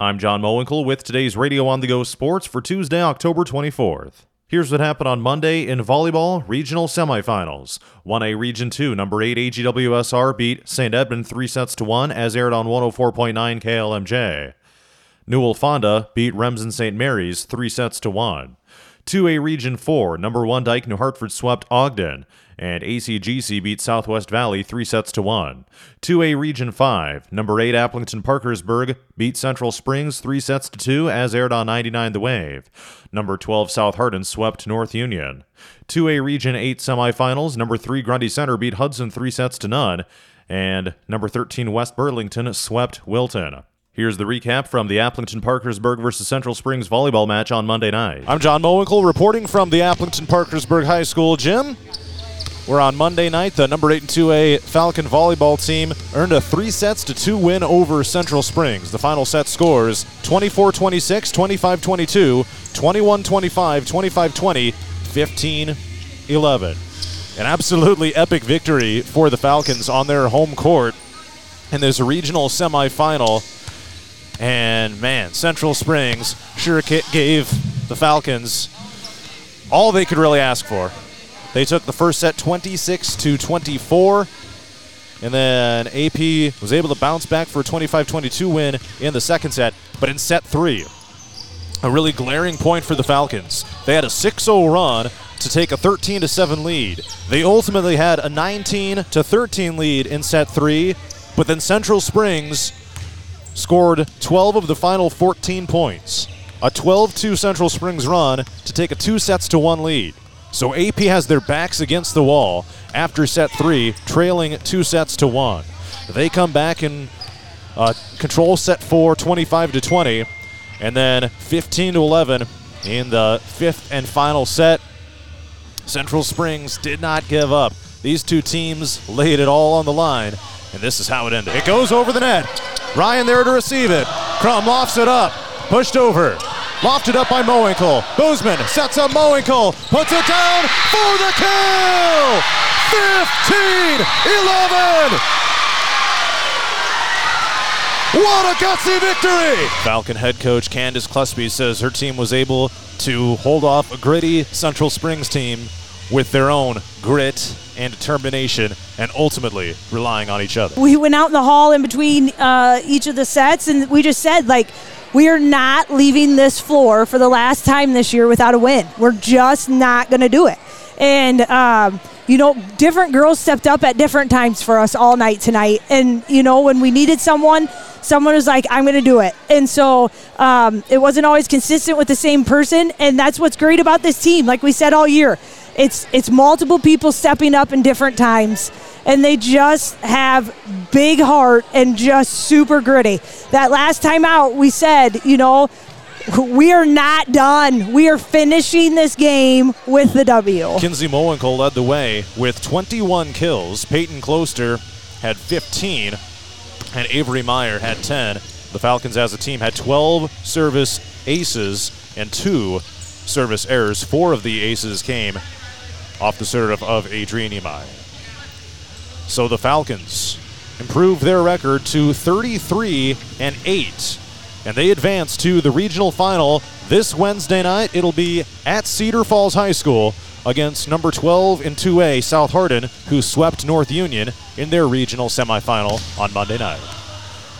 I'm Jon Mohwinkle with today's Radio on the Go Sports for Tuesday, October 24th. Here's what happened on Monday in volleyball regional semifinals. 1A Region 2, number 8 AGWSR beat St. Edmund 3 sets to 1 as aired on 104.9 KLMJ. Newell Fonda beat Remsen St. Mary's 3 sets to 1. 2A Region 4, number 1 Dike New Hartford swept Ogden and ACGC beat Southwest Valley 3 sets to 1. 2A Region 5, number 8 Aplington Parkersburg beat Central Springs 3 sets to 2 as aired on 99 The Wave. Number 12 South Hardin swept North Union. 2A Region 8 semifinals, number 3 Grundy Center beat Hudson 3 sets to none, and number 13 West Burlington swept Wilton. Here's the recap from the Aplington Parkersburg versus Central Springs volleyball match on Monday night. I'm Jon Mohwinkle reporting from the Aplington Parkersburg High School gym. We're on Monday night, the number 8 and 2A Falcon volleyball team earned a 3 sets to 2 win over Central Springs. The final set scores 24 26, 25 22, 21 25, 25 20, 15 11. An absolutely epic victory for the Falcons on their home court in this regional semifinal. And man, Central Springs sure gave the Falcons all they could really ask for. They took the first set 26 to 24. And then AP was able to bounce back for a 25 22 win in the second set. But in set three, a really glaring point for the Falcons. They had a 6 0 run to take a 13 7 lead. They ultimately had a 19 13 lead in set three, but then Central Springs scored 12 of the final 14 points. A 12 2 Central Springs run to take a 2 sets to 1 lead. So AP has their backs against the wall after set three, trailing two sets to one. They come back and uh, control set four, 25 to 20, and then 15 to 11 in the fifth and final set. Central Springs did not give up. These two teams laid it all on the line, and this is how it ended. It goes over the net. Ryan there to receive it. Crum lofts it up, pushed over. Lofted up by Mohwinkle. Boozman sets up Mohwinkle, puts it down for the kill! 15 11! What a gutsy victory! Falcon head coach Candace Cluspy says her team was able to hold off a gritty Central Springs team with their own grit and determination and ultimately relying on each other. We went out in the hall in between uh, each of the sets and we just said, like, we are not leaving this floor for the last time this year without a win. We're just not going to do it. And, um, you know, different girls stepped up at different times for us all night tonight. And, you know, when we needed someone, someone was like, I'm going to do it. And so um, it wasn't always consistent with the same person. And that's what's great about this team. Like we said all year, it's, it's multiple people stepping up in different times and they just have big heart and just super gritty. That last time out, we said, you know, we are not done. We are finishing this game with the W. Kinsey Mohwinkle led the way with 21 kills. Peyton Closter had 15, and Avery Meyer had 10. The Falcons, as a team, had 12 service aces and two service errors. Four of the aces came off the serve of Adrian Imai. So the Falcons improve their record to 33 and 8 and they advance to the regional final this Wednesday night. It'll be at Cedar Falls High School against number 12 in 2A South Hardin, who swept North Union in their regional semifinal on Monday night.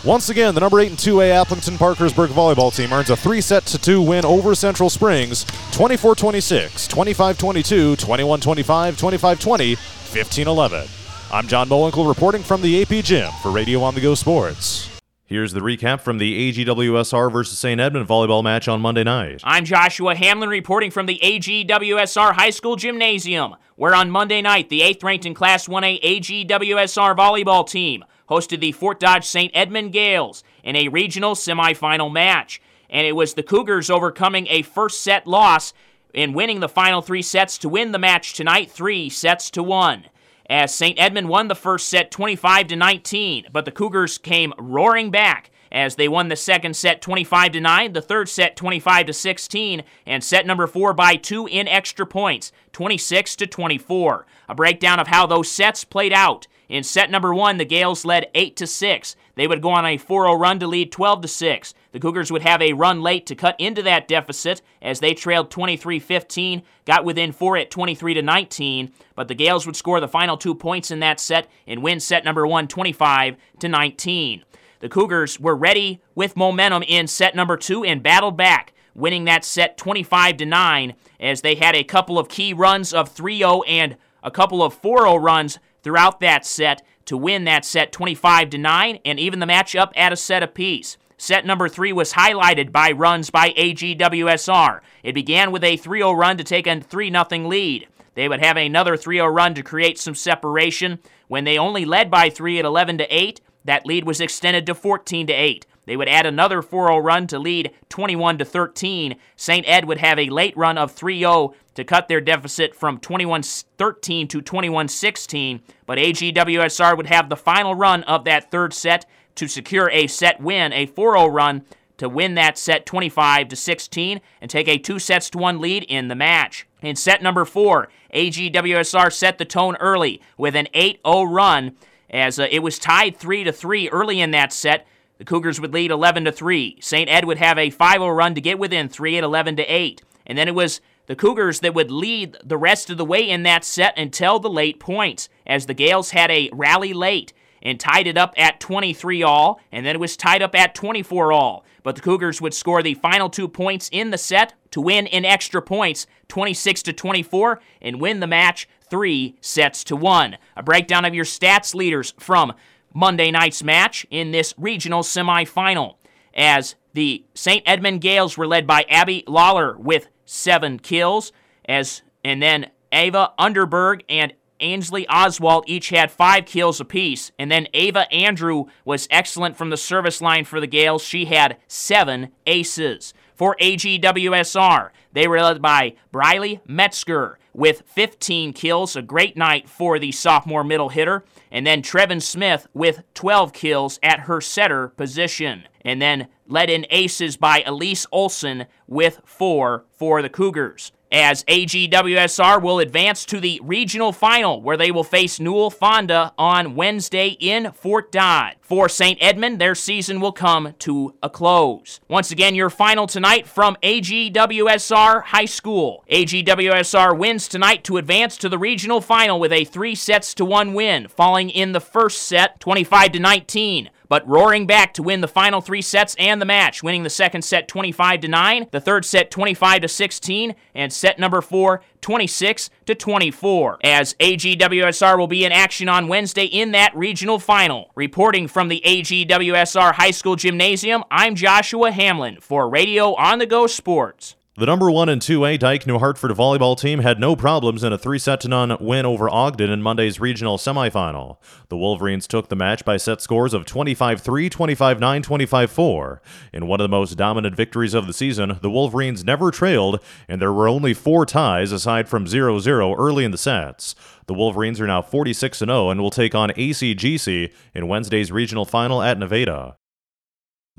Once again, the number 8 and 2A Aplington Parkersburg volleyball team earns a 3 set to 2 win over Central Springs 24 26, 25 22, 21 25, 25 20, 15 11. I'm Jon Mohwinkle reporting from the AP Gym for Radio on the Go Sports. Here's the recap from the AGWSR versus St. Edmund volleyball match on Monday night. I'm Joshua Hamlin reporting from the AGWSR High School Gymnasium, where on Monday night the 8th ranked in Class 1A AGWSR volleyball team hosted the Fort Dodge St. Edmund Gales in a regional semifinal match. And it was the Cougars overcoming a first set loss and winning the final three sets to win the match tonight, three sets to one as St. Edmund won the first set 25 to 19, but the Cougars came roaring back as they won the second set 25 to 9, the third set 25 to 16, and set number 4 by 2 in extra points, 26 to 24. A breakdown of how those sets played out In set number one, the Gales led 8 to 6. They would go on a 4 0 run to lead 12 to 6. The Cougars would have a run late to cut into that deficit as they trailed 23 15, got within 4 at 23 to 19, but the Gales would score the final two points in that set and win set number one 25 to 19. The Cougars were ready with momentum in set number two and battled back, winning that set 25 to 9 as they had a couple of key runs of 3 0 and a couple of 4 0 runs throughout that set to win that set 25 to 9 and even the match up at a set apiece. Set number three was highlighted by runs by AGWSR. It began with a 3 0 run to take a 3 0 lead. They would have another 3 0 run to create some separation. When they only led by 3 at 11 to 8, that lead was extended to 14 to 8. They would add another 4-0 run to lead 21 to 13. St. Ed would have a late run of 3-0 to cut their deficit from 21-13 to 21-16, but AGWSR would have the final run of that third set to secure a set win, a 4-0 run to win that set 25 to 16 and take a 2 sets to 1 lead in the match. In set number 4, AGWSR set the tone early with an 8-0 run as uh, it was tied 3 to 3 early in that set the Cougars would lead 11 to 3. St. Ed would have a 5-0 run to get within 3 at 11 to 8. And then it was the Cougars that would lead the rest of the way in that set until the late points, as the Gales had a rally late and tied it up at 23 all, and then it was tied up at 24 all. But the Cougars would score the final two points in the set to win in extra points, 26 to 24, and win the match three sets to one. A breakdown of your stats leaders from Monday night's match in this regional semifinal as the St. Edmund Gales were led by Abby Lawler with seven kills, as and then Ava Underberg and Ainsley Oswald each had five kills apiece, and then Ava Andrew was excellent from the service line for the Gales. She had seven aces. For AGWSR, they were led by Briley Metzger with 15 kills, a great night for the sophomore middle hitter, and then Trevin Smith with 12 kills at her setter position, and then led in aces by Elise Olson with four for the Cougars as AGWSR will advance to the regional final where they will face Newell Fonda on Wednesday in Fort Dodge. For St. Edmund, their season will come to a close. Once again, your final tonight from AGWSR High School. AGWSR wins tonight to advance to the regional final with a 3 sets to 1 win, falling in the first set 25 to 19 but roaring back to win the final three sets and the match, winning the second set 25 to 9, the third set 25 to 16, and set number 4 26 to 24. As AGWSR will be in action on Wednesday in that regional final. Reporting from the AGWSR High School Gymnasium, I'm Joshua Hamlin for Radio on the Go Sports. The number one and 2A Dike New Hartford volleyball team had no problems in a three set to none win over Ogden in Monday's regional semifinal. The Wolverines took the match by set scores of 25 3, 25 9, 25 4. In one of the most dominant victories of the season, the Wolverines never trailed, and there were only four ties aside from 0 0 early in the sets. The Wolverines are now 46 0 and will take on ACGC in Wednesday's regional final at Nevada.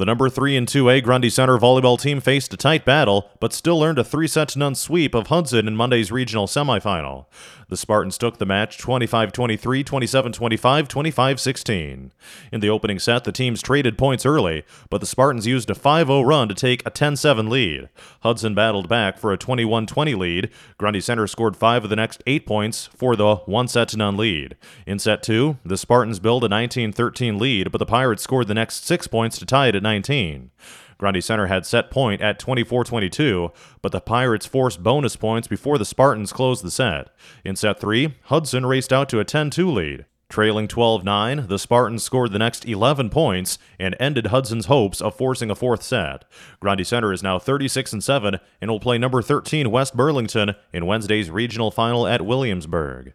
The number 3 and 2A Grundy Center volleyball team faced a tight battle, but still earned a 3 set none sweep of Hudson in Monday's regional semifinal. The Spartans took the match 25 23, 27 25, 25 16. In the opening set, the teams traded points early, but the Spartans used a 5 0 run to take a 10 7 lead. Hudson battled back for a 21 20 lead. Grundy Center scored 5 of the next 8 points for the 1 set to none lead. In set 2, the Spartans built a 19 13 lead, but the Pirates scored the next 6 points to tie it at 19. Grundy Center had set point at 24 22, but the Pirates forced bonus points before the Spartans closed the set. In set 3, Hudson raced out to a 10 2 lead. Trailing 12 9, the Spartans scored the next 11 points and ended Hudson's hopes of forcing a fourth set. Grundy Center is now 36 7 and will play number 13 West Burlington in Wednesday's regional final at Williamsburg.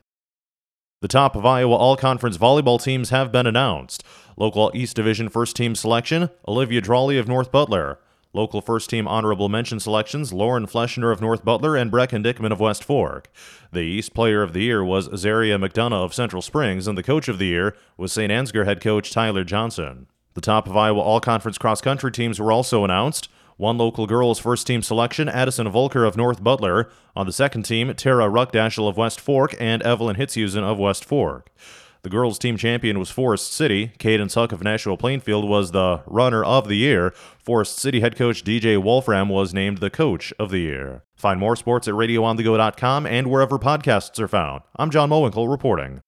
The top of Iowa All Conference volleyball teams have been announced. Local East Division First Team selection Olivia Drawley of North Butler. Local First Team Honorable Mention selections Lauren Fleschner of North Butler and Brecken Dickman of West Fork. The East Player of the Year was Zaria McDonough of Central Springs, and the Coach of the Year was St. Ansgar head coach Tyler Johnson. The top of Iowa All Conference cross country teams were also announced. One local girls first team selection, Addison Volker of North Butler. On the second team, Tara Ruckdashel of West Fork and Evelyn Hitzhusen of West Fork. The girls' team champion was Forest City. Cadence Huck of Nashua Plainfield was the runner of the year. Forest City head coach DJ Wolfram was named the coach of the year. Find more sports at radioonthego.com and wherever podcasts are found. I'm Jon Mohwinkle reporting.